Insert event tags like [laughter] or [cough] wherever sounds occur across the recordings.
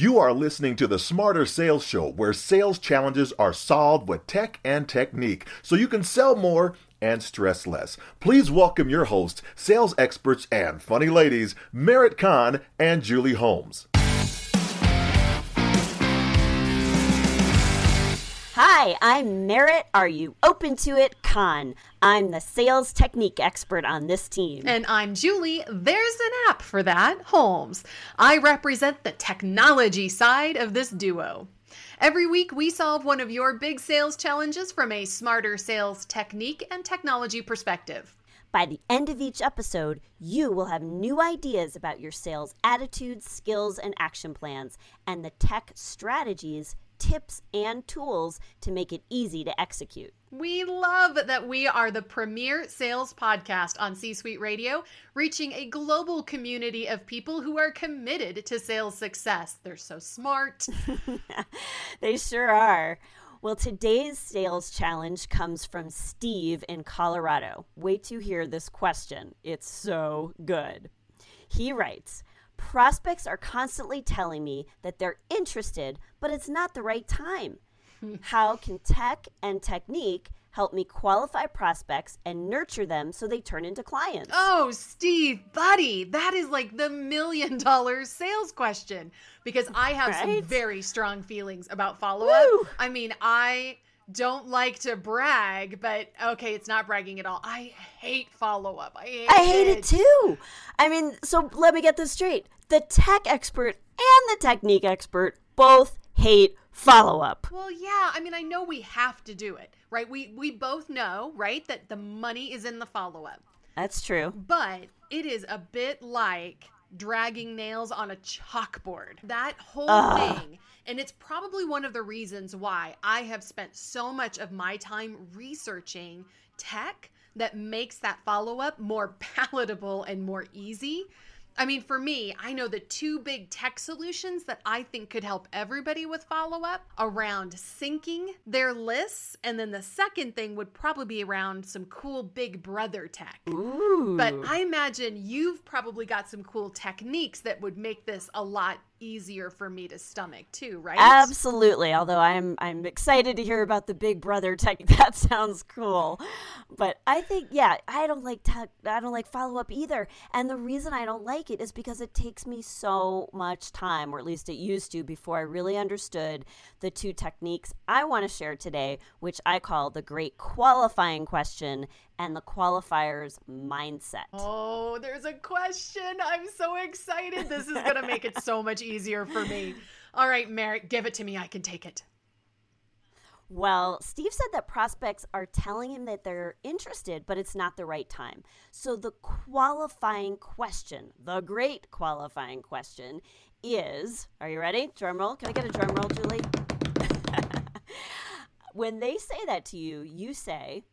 You are listening to the Smarter Sales Show, where sales challenges are solved with tech and technique so you can sell more and stress less. Please welcome your hosts, sales experts and funny ladies, Merit Kahn and Julie Holmes. Hi, I'm Merit. Are you open to it? Kahn. I'm the sales technique expert on this team. And I'm Julie. There's an app for that, Holmes. I represent the technology side of this duo. Every week, we solve one of your big sales challenges from a smarter sales technique and technology perspective. By the end of each episode, you will have new ideas about your sales attitudes, skills, and action plans, and the tech strategies tips and tools to make it easy to execute. We love that we are the premier sales podcast on C Suite Radio, reaching a global community of people who are committed to sales success. They're so smart. [laughs] they sure are. Well, today's sales challenge comes from Steve in Colorado. Wait to hear this question. It's so good. He writes, Prospects are constantly telling me that they're interested, but it's not the right time. [laughs] How can tech and technique help me qualify prospects and nurture them so they turn into clients? Oh, Steve, buddy, that is like the million dollar sales question because I have right? some very strong feelings about follow up. I mean, I don't like to brag, but okay, it's not bragging at all. I hate follow up. I hate I hate it. it too. I mean, so let me get this straight. The tech expert and the technique expert both hate follow up. Well, yeah. I mean, I know we have to do it, right? We we both know, right, that the money is in the follow up. That's true. But it is a bit like dragging nails on a chalkboard. That whole Ugh. thing and it's probably one of the reasons why I have spent so much of my time researching tech that makes that follow up more [laughs] palatable and more easy I mean, for me, I know the two big tech solutions that I think could help everybody with follow up around syncing their lists. And then the second thing would probably be around some cool big brother tech. Ooh. But I imagine you've probably got some cool techniques that would make this a lot easier for me to stomach too, right? Absolutely. Although I'm I'm excited to hear about the Big Brother tech. [laughs] That sounds cool. But I think yeah, I don't like tech, I don't like follow up either. And the reason I don't like it is because it takes me so much time, or at least it used to before I really understood the two techniques I want to share today, which I call the great qualifying question and the qualifiers mindset. Oh, there's a question. I'm so excited. This is going to make it so much easier for me. [laughs] All right, Merit, give it to me. I can take it. Well, Steve said that prospects are telling him that they're interested, but it's not the right time. So the qualifying question, the great qualifying question is, are you ready? Drum roll. Can I get a drum roll, Julie? [laughs] when they say that to you, you say,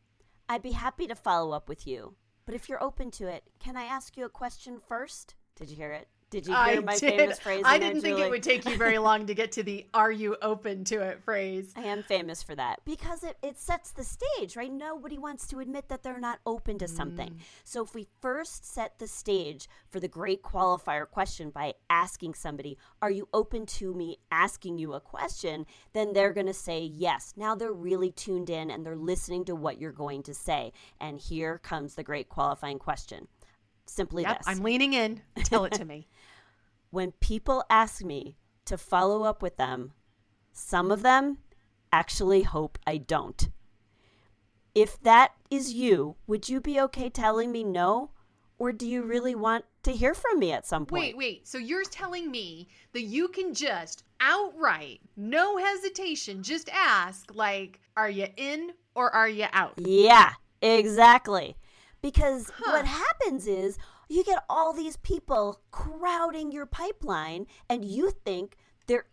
I'd be happy to follow up with you. But if you're open to it, can I ask you a question first? Did you hear it? Did you hear I my did. famous phrase? I didn't think it would take you very long to get to the "Are you open to it?" phrase. I am famous for that because it, it sets the stage, right? Nobody wants to admit that they're not open to something. Mm. So if we first set the stage for the great qualifier question by asking somebody, "Are you open to me asking you a question?" then they're going to say yes. Now they're really tuned in and they're listening to what you're going to say. And here comes the great qualifying question. Simply yep, this. I'm leaning in. Tell it to me. [laughs] when people ask me to follow up with them, some of them actually hope I don't. If that is you, would you be okay telling me no? Or do you really want to hear from me at some point? Wait, wait. So you're telling me that you can just outright, no hesitation, just ask, like, are you in or are you out? Yeah, exactly. Because huh. what happens is you get all these people crowding your pipeline and you think they're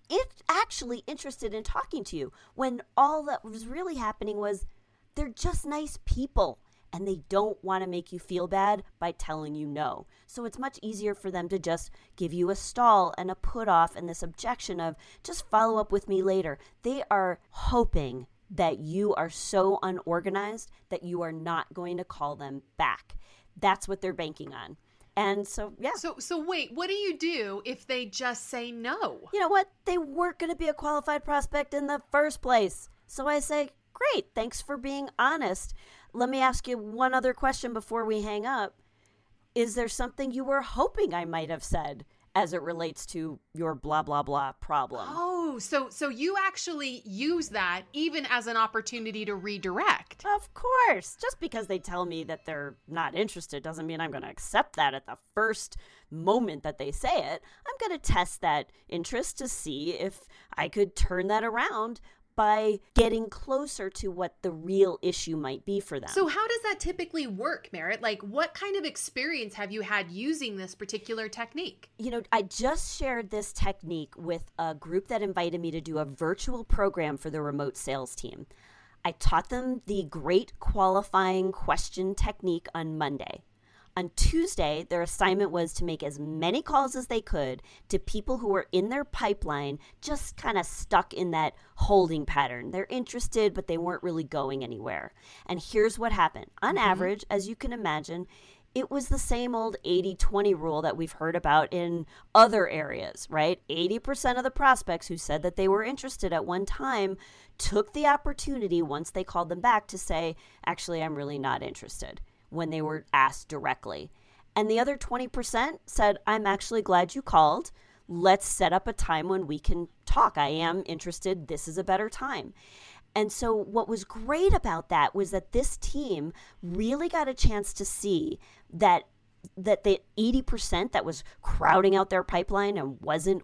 actually interested in talking to you when all that was really happening was they're just nice people and they don't want to make you feel bad by telling you no. So it's much easier for them to just give you a stall and a put off and this objection of just follow up with me later. They are hoping that you are so unorganized that you are not going to call them back. That's what they're banking on. And so, yeah. So so wait, what do you do if they just say no? You know what? They weren't going to be a qualified prospect in the first place. So I say, "Great, thanks for being honest. Let me ask you one other question before we hang up. Is there something you were hoping I might have said as it relates to your blah blah blah problem?" Oh, so so you actually use that even as an opportunity to redirect. Of course. Just because they tell me that they're not interested doesn't mean I'm going to accept that at the first moment that they say it. I'm going to test that interest to see if I could turn that around by getting closer to what the real issue might be for them. So how does that typically work, Merit? Like what kind of experience have you had using this particular technique? you know, I just shared this technique with a group that invited me to do a virtual program for the remote sales team. I taught them the great qualifying question technique on Monday. On Tuesday, their assignment was to make as many calls as they could to people who were in their pipeline, just kind of stuck in that holding pattern. They're interested, but they weren't really going anywhere. And here's what happened on mm-hmm. average, as you can imagine, it was the same old 80 20 rule that we've heard about in other areas, right? 80% of the prospects who said that they were interested at one time took the opportunity once they called them back to say, actually, I'm really not interested when they mm-hmm. were asked directly. And the other 20% said, I'm actually glad you called. Let's set up a time when we can talk. I am interested. This is a better time. And so, what was great about that was that this team really got a chance to see that that the 80% that was crowding out their pipeline and wasn't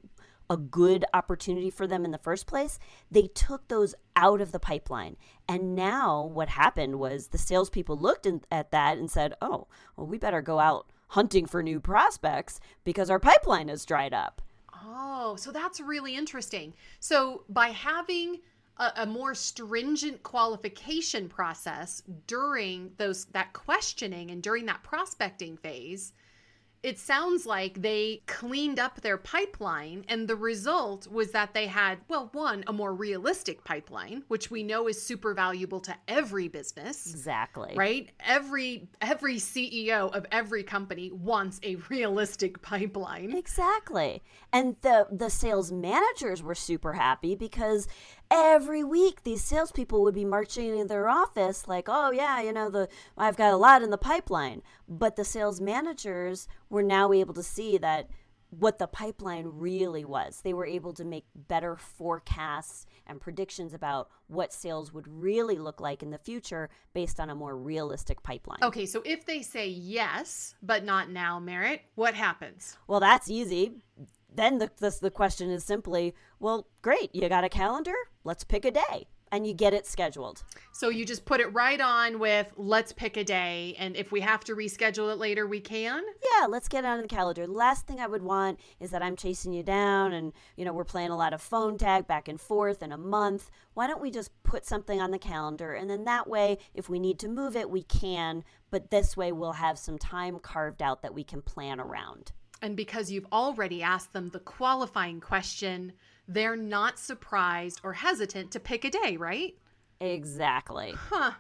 a good opportunity for them in the first place, they took those out of the pipeline. And now what happened was the salespeople looked in, at that and said, oh, well, we better go out hunting for new prospects because our pipeline has dried up. Oh, so that's really interesting. So by having a, a more stringent qualification process during those that questioning and during that prospecting phase, it sounds like they cleaned up their pipeline and the result was that they had well one a more realistic pipeline which we know is super valuable to every business Exactly. right every every ceo of every company wants a realistic pipeline Exactly. And the the sales managers were super happy because every week these salespeople would be marching in their office like, oh yeah, you know, the I've got a lot in the pipeline. But the sales managers were now able to see that what the pipeline really was. They were able to make better forecasts and predictions about what sales would really look like in the future based on a more realistic pipeline. okay so if they say yes but not now Merit what happens Well, that's easy. Then the, the the question is simply, well, great, you got a calendar? Let's pick a day, and you get it scheduled. so you just put it right on with let's pick a day and if we have to reschedule it later we can Yeah, let's get it on the calendar. Last thing I would want is that I'm chasing you down, and you know we're playing a lot of phone tag back and forth in a month. Why don't we just put something on the calendar, and then that way, if we need to move it, we can. But this way, we'll have some time carved out that we can plan around. And because you've already asked them the qualifying question, they're not surprised or hesitant to pick a day, right? Exactly. Huh.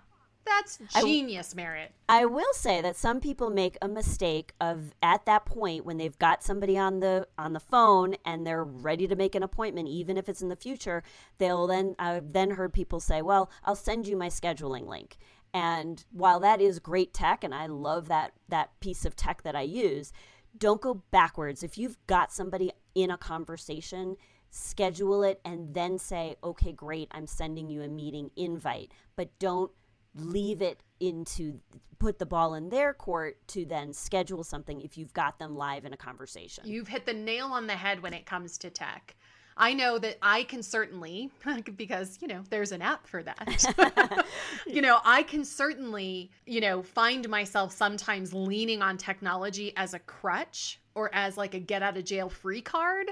That's genius, Merit. I will say that some people make a mistake of at that point when they've got somebody on the on the phone and they're ready to make an appointment, even if it's in the future. They'll then I've then heard people say, "Well, I'll send you my scheduling link." And while that is great tech, and I love that that piece of tech that I use, don't go backwards. If you've got somebody in a conversation, schedule it and then say, "Okay, great, I'm sending you a meeting invite." But don't leave it into put the ball in their court to then schedule something if you've got them live in a conversation. You've hit the nail on the head when it comes to tech. I know that I can certainly, [laughs] because, you know, there's an app for that. [laughs] [laughs] you know, I can certainly, you know, find myself sometimes leaning on technology as a crutch or as like a get out of jail free card.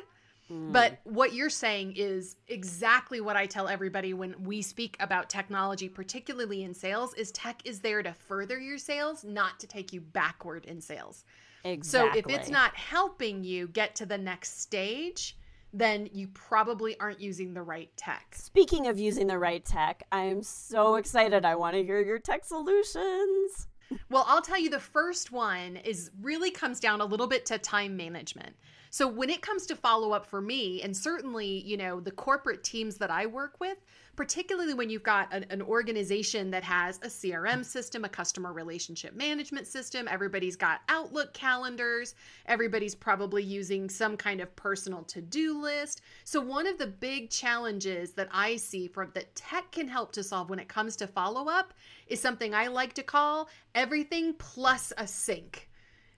Hmm. But what you're saying is exactly what I tell everybody when we speak about technology, particularly in sales, is tech is there to further your sales, not to take you backward in sales. exactly. So if it's not helping you get to the next stage, then you probably aren't using the right tech. Speaking of using the right tech, I am so excited. I want to hear your tech solutions. well, I'll tell you the first one is really comes down a little bit to time management. So when it comes to follow up for me, and certainly, you know, the corporate teams that I work with, particularly when you've got an, an, organization that has a CRM system, a customer relationship management system, everybody's got Outlook calendars, everybody's probably using some kind of personal to do list. So, one of the big challenges that I see from that tech can help to solve when it comes to follow up is something I like to call everything plus a sync.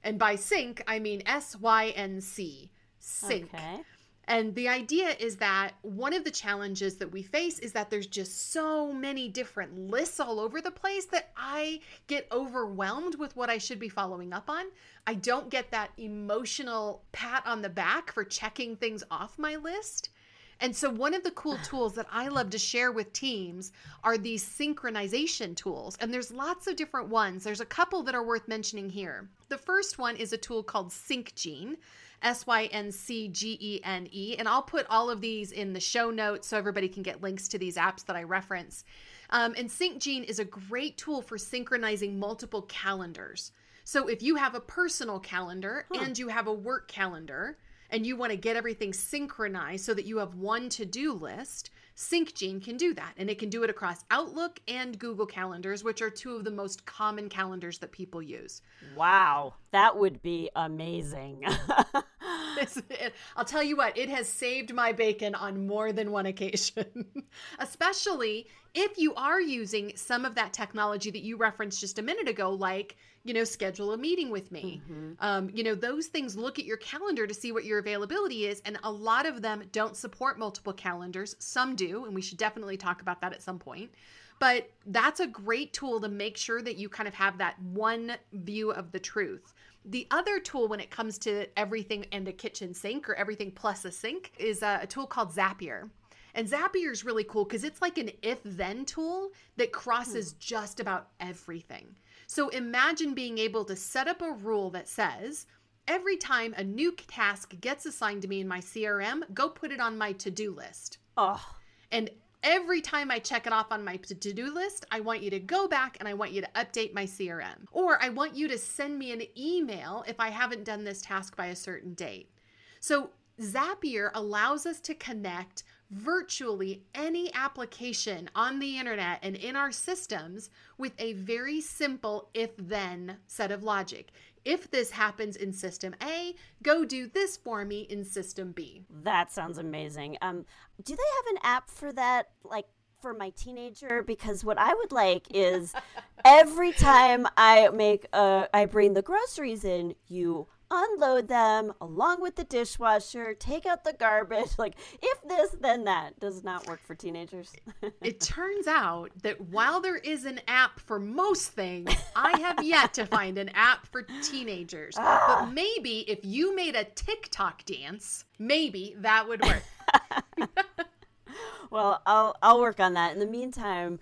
And by sync, I mean S Y N C. Sync. Okay. And the idea is that one of the challenges that we face is that there's just so many different lists all over the place that I get overwhelmed with what I should be following up on. I don't get that emotional pat on the back for checking things off my list. And so, one of the cool [sighs] tools that I love to share with teams are these synchronization tools. And there's lots of different ones. There's a couple that are worth mentioning here. The first one is a tool called SyncGene. S Y N C G E N E. And I'll put all of these in the show notes so everybody can get links to these apps that I reference. Um, and SyncGene is a great tool for synchronizing multiple calendars. So if you have a personal calendar huh. and you have a work calendar, and you want to get everything synchronized so that you have one to do list, SyncGene can do that. And it can do it across Outlook and Google Calendars, which are two of the most common calendars that people use. Wow, that would be amazing. [laughs] I'll tell you what, it has saved my bacon on more than one occasion, [laughs] especially if you are using some of that technology that you referenced just a minute ago, like, you know, schedule a meeting with me. Mm-hmm. Um, you know, those things look at your calendar to see what your availability is. And a lot of them don't support multiple calendars. Some do. And we should definitely talk about that at some point. But that's a great tool to make sure that you kind of have that one view of the truth. The other tool when it comes to everything and a kitchen sink or everything plus a sink is a, a tool called Zapier. And Zapier is really cool because it's like an if then tool that crosses hmm. just about everything. So imagine being able to set up a rule that says, every time a new task gets assigned to me in my CRM, go put it on my to do list. Oh. And Every time I check it off on my to do list, I want you to go back and I want you to update my CRM. Or I want you to send me an email if I haven't done this task by a certain date. So Zapier allows us to connect virtually any application on the internet and in our systems with a very simple if then set of logic. If this happens in system A, go do this for me in system B. That sounds amazing. Um, do they have an app for that? Like for my teenager because what I would like is [laughs] every time I make a, I bring the groceries in, you unload them along with the dishwasher, take out the garbage. [laughs] Like, if this, then that does not work for teenagers. [laughs] it turns out that while there is an app for most things, I have yet to find an app for teenagers. Ah. But [gasps] maybe if you made a TikTok dance, maybe that would work. [laughs] well, I'll I'll work on that. In the meantime,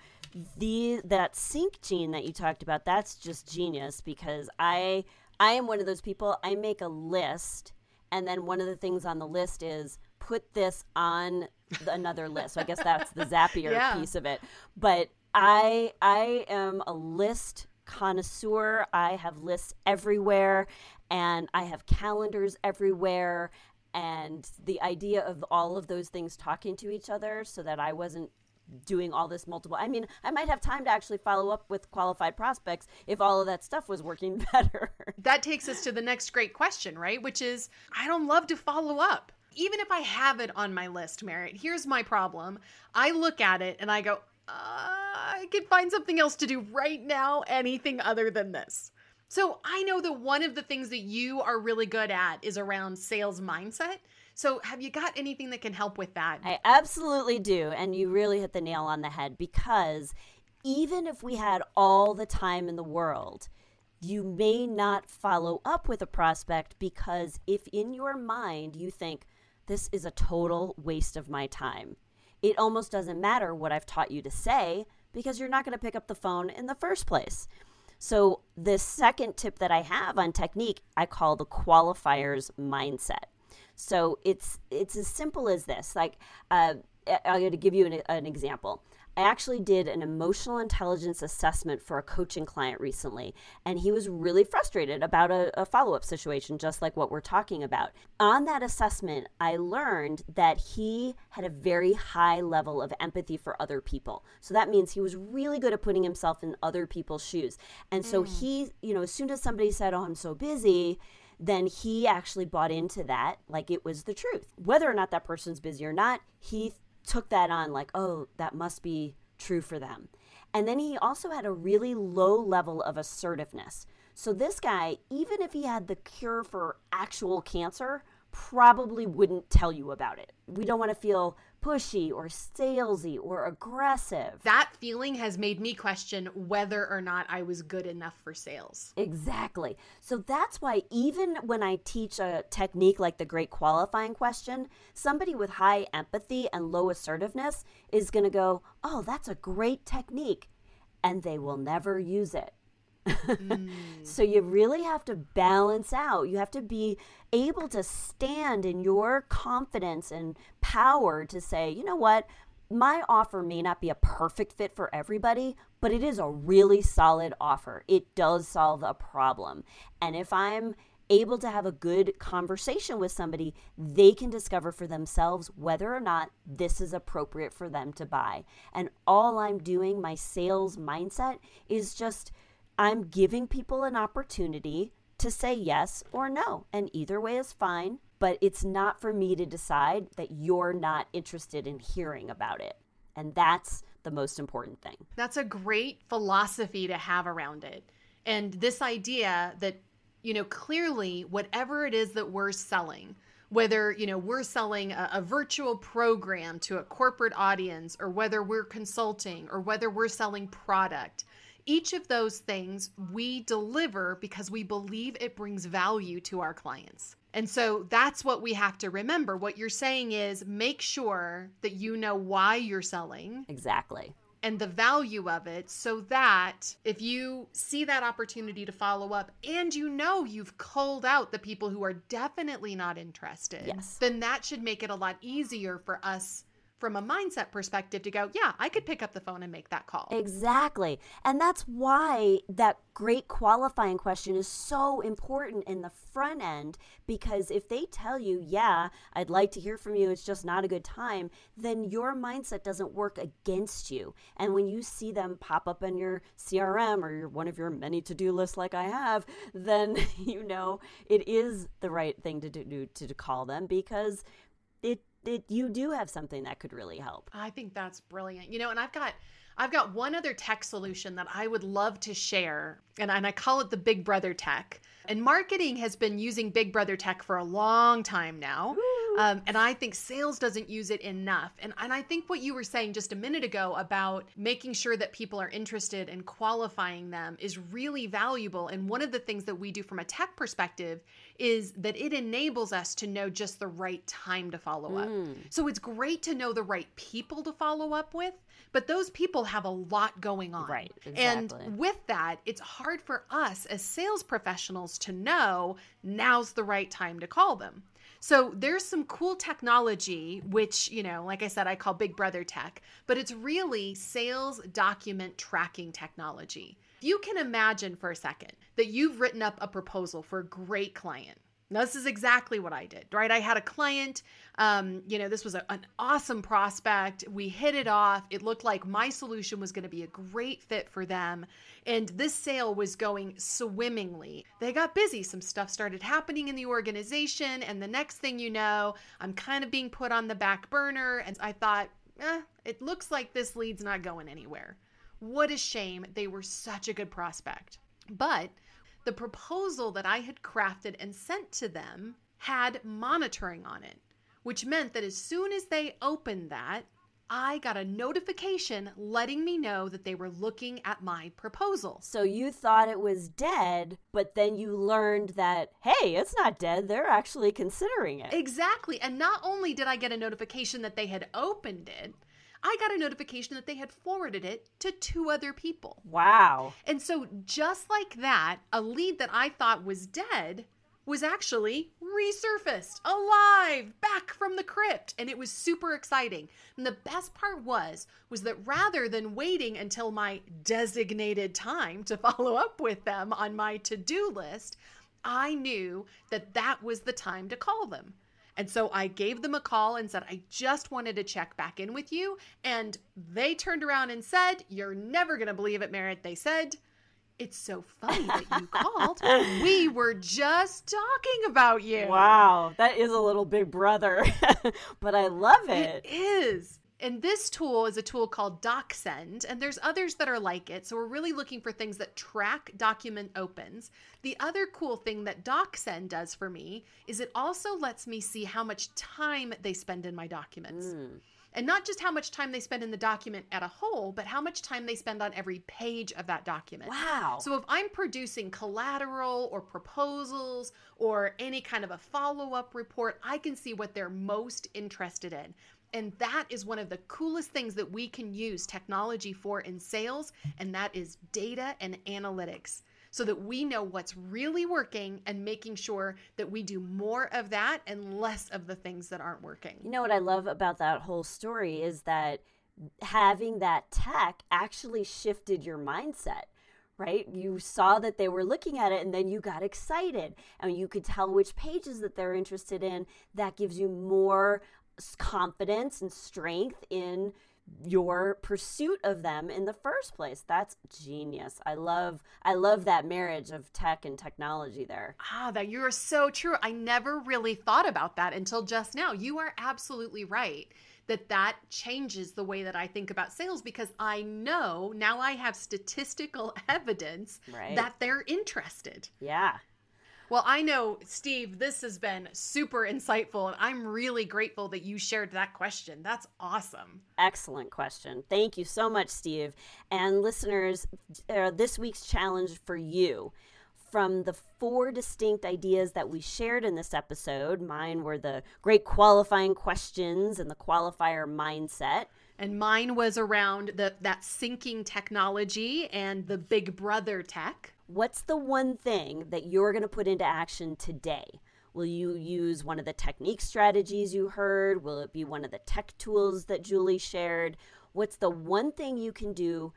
the that SyncGene that you talked about, that's just genius because I I am one of those people. I make a list, and then one of the things on the list is put this on another list. So I guess that's the Zapier [laughs] yeah. piece of it. But I I am a list connoisseur. I have lists everywhere, and I have calendars everywhere. And the idea of all of those things talking to each other so that I wasn't doing all this multiple. I mean, I might have time to actually follow up with qualified prospects if all of that stuff was working [laughs] better. that takes us to the next great question, right? Which is I don't love to follow up. Even if I have it on my list, Merit, here's my problem. I look at it and I go, uh, I could find something else to do right now, anything other than this. So I know that one of the things that you are really good at is around sales mindset. So, have you got anything that can help with that? I absolutely do. And you really hit the nail on the head because even if we had all the time in the world, you may not follow up with a prospect because if in your mind you think, this is a total waste of my time, it almost doesn't matter what I've taught you to say because you're not going to pick up the phone in the first place. So, the second tip that I have on technique, I call the qualifiers mindset. So it's it's as simple as this. Like uh, I'm going to give you an, an example. I actually did an emotional intelligence assessment for a coaching client recently, and he was really frustrated about a, a follow up situation, just like what we're talking about. On that assessment, I learned that he had a very high level of empathy for other people. So that means he was really good at putting himself in other people's shoes. And so mm. he, you know, as soon as somebody said, Oh, I'm so busy, then he actually bought into that like it was the truth. Whether or not that person's busy or not, he took that on like, oh, that must be true for them. And then he also had a really low level of assertiveness. So this guy, even if he had the cure for actual cancer, probably wouldn't tell you about it. We don't want to feel pushy or salesy or aggressive. That feeling has made me question whether or not I was good enough for sales. Exactly. So that's why even when I teach a technique like the great qualifying question, somebody with high empathy and low assertiveness is going to go, "Oh, that's a great technique." And they will never use it [laughs] mm. So you really have to balance out. You have to be able to stand in your confidence and power to say, you know what? My offer may not be a perfect fit for everybody, but it is a really solid offer. It does solve a problem. And if I'm able to have a good conversation with somebody, they can discover for themselves whether or not this is appropriate for them to buy. And all I'm doing, my sales mindset, is just I'm giving people an opportunity to say yes or no. And either way is fine, but it's not for me to decide that you're not interested in hearing about it. And that's the most important thing. That's a great philosophy to have around it. And this idea that, you know, clearly whatever it is that we're selling, whether you know we're selling a, a, virtual program to a corporate audience or whether we're consulting or whether we're selling product each of those things we deliver because we believe it brings value to our clients. And so that's what we have to remember. What you're saying is make sure that you know why you're selling. Exactly. And the value of it so that if you see that opportunity to follow up and you know you've culled out the people who are definitely not interested, yes. then that should make it a lot easier for us from a mindset perspective to go, yeah, I could pick up the phone and make that call. Exactly. And that's why that great qualifying question is so important in the front end because if they tell you, yeah, I'd like to hear from you, it's just not a good time, then your mindset doesn't work against you. And when you see them pop up in your CRM or your, one of your many to do lists like I have, then [laughs] you know it is the right thing to do to call them because you do have something that could really help. I think that's brilliant. You know, and I've got I've got one other tech solution that I would love to share, and, and I call it the Big Brother Tech. And marketing has been using Big Brother Tech for a long time now. Um, and I think sales doesn't use it enough. And, and I think what you were saying just a minute ago about making sure that people are interested and qualifying them is really valuable. And one of the things that we do from a tech perspective is that it enables us to know just the right time to follow up. Mm. So it's great to know the right people to follow up with, but those people have a lot going on. Right. Exactly. And with that, it's hard for us as sales professionals to know now's the right time to call them. So there's some cool technology, which, you know, like I said, I call Big Brother tech, but it's really sales document tracking technology. You can imagine for a second that you've written up a proposal for a great client now, this is exactly what I did, right? I had a client, um, you know, this was a, an awesome prospect. We hit it off. It looked like my solution was going to be a great fit for them. And this sale was going swimmingly. They got busy. Some stuff started happening in the organization. And the next thing you know, I'm kind of being put on the back burner. And I thought, eh, it looks like this lead's not going anywhere. What a shame. They were such a good prospect. But the proposal that I had crafted and sent to them had monitoring on it, which meant that as soon as they opened that, I got a notification letting me know that they were looking at my proposal. So you thought it was dead, but then you learned that, hey, it's not dead. They're actually considering it. Exactly. And not only did I get a notification that they had opened it, I got a notification that they had forwarded it to two other people. Wow. And so, just like that, a lead that I thought was dead was actually resurfaced, alive, back from the crypt, and it was super exciting. And the best part was was that rather than waiting until my designated time to [laughs] follow up with them on my to-do list, I knew that that was the time to call them. And so I gave them a call and said, I just wanted to check back in with you. And they turned around and said, You're never going to believe it, Merit. They said, It's so funny that you [laughs] called. We were just talking about you. Wow, that is a little big brother, [laughs] but I love it. It is. And this tool is a tool called DocSend, and there's others that are like it. So we're really looking for things that track document opens. The other cool thing that DocSend does for me is it also lets me see how much time they spend in my documents. Mm. And not just how much time they spend in the document at a whole, but how much time they spend on every page of that document. Wow. So if I'm producing collateral or proposals or any kind of a follow up report, I can see what they're most interested in. And that is one of the coolest things that we can use technology for in sales, and that is data and analytics. So that we know what's really working and making sure that we do more of that and less of the things that aren't working. You know what I love about that whole story is that having that tech actually shifted your mindset right? You saw that they were looking at it and then you got excited and you could tell which pages that they're interested in. That gives you more confidence and strength in your pursuit of them in the first place. That's genius. I love i love that marriage of tech and technology there. Ah that you are so true. I never really thought about that until just now. You are absolutely right that that changes the way that i think about sales because i know now i have statistical [laughs] evidence right. that they're interested. Yeah well, I know, Steve, this has been super insightful, and I'm really grateful that you shared that question. That's awesome. Excellent question. Thank you so much, Steve. And listeners, uh, this week's challenge for you from the four distinct ideas that we shared in this episode, mine were the great qualifying questions and the qualifier mindset. And mine was around the, that syncing technology and the big brother tech. What's the one thing that you're going to put into action today? Will you use one of the technique strategies you heard? Will it be one of the tech tools that Julie shared? What's the one thing you can do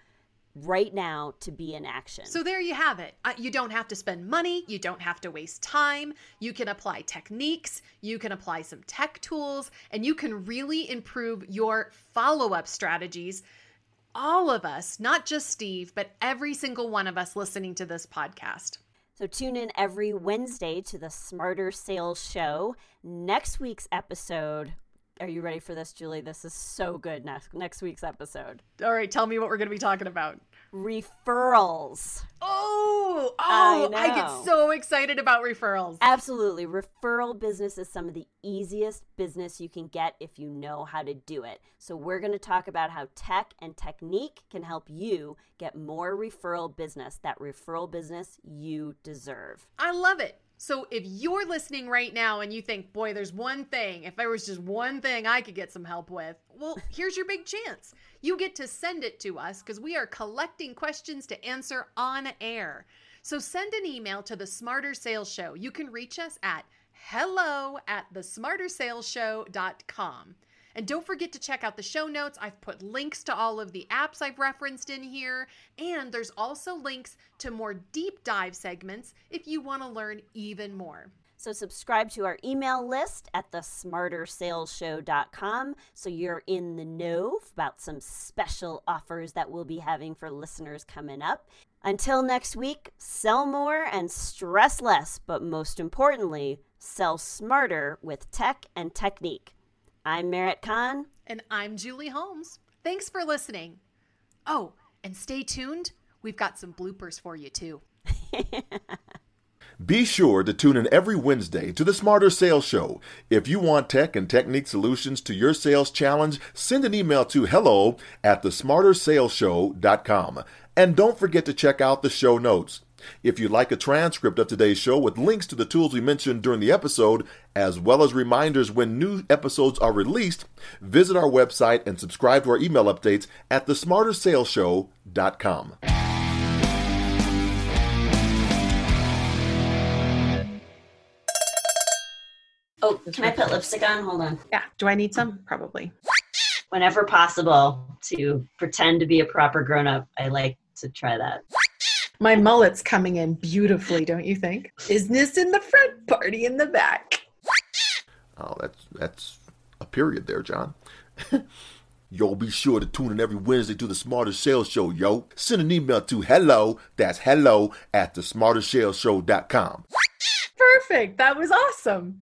right now to be in action? So there you have it. You don't have to spend money, you don't have to waste time. You can apply techniques, you can apply some tech tools, and you can really improve your follow up strategies all of us, not just Steve, but every single one of us listening to this podcast. So tune in every Wednesday to the Smarter Sales Show. Next week's episode, are you ready for this, Julie? This is so good next next week's episode. All right, tell me what we're going to be talking about. Referrals. Oh, oh, I, I, get so excited about referrals. Absolutely. Referral business is some of the easiest business you can get if you know how to do it. So, we're going to talk about how tech and technique can help you get more referral business, that referral business you deserve. I love it. So if you're listening right now and you think, boy, there's one thing, if there was just one thing I could get some help with, well, [laughs] here's your big chance. You get to send it to us because we are collecting questions to answer on air. So send an email to the Smarter Sales Show. You can reach us at hello at thesmartersalesshow.com. And don't forget to check out the show notes. I've put links to all of the apps I've referenced in here. And there's also links to more deep dive segments if you want to learn even more. So subscribe to our email list at thesmartersalesshow.com so you're in the know about some special offers that we'll be having for listeners coming up. Until next week, sell more and stress less, but most importantly, sell smarter with tech and technique. I'm Merit Kahn. And I'm Julie Holmes. Thanks for listening. Oh, and stay tuned. We've got some bloopers for you, too. [laughs] Be sure to tune in every Wednesday to the Smarter Sales Show. If you want tech and technique solutions to your sales challenge, send an email to hello at thesmartersalesshow.com. And don't forget to check out the show notes. If you'd like a transcript of today's show with links to the tools we mentioned during the episode, as well as reminders when new episodes are released, visit our website and subscribe to our email updates at thesmartersalesshow.com. Oh, can I put lipstick on? Hold on. Yeah. Do I need some? Probably. Whenever possible, to pretend to be a proper grown up, I like to try that. My mullet's coming in beautifully, don't you think? Business in the front, party in the back. Oh, that's that's a period there, John. [laughs] yo, be sure to tune in every Wednesday to the Smarter Sales Show, yo. Send an email to hello, that's hello at the smartersalesshow.com. Perfect. That was awesome.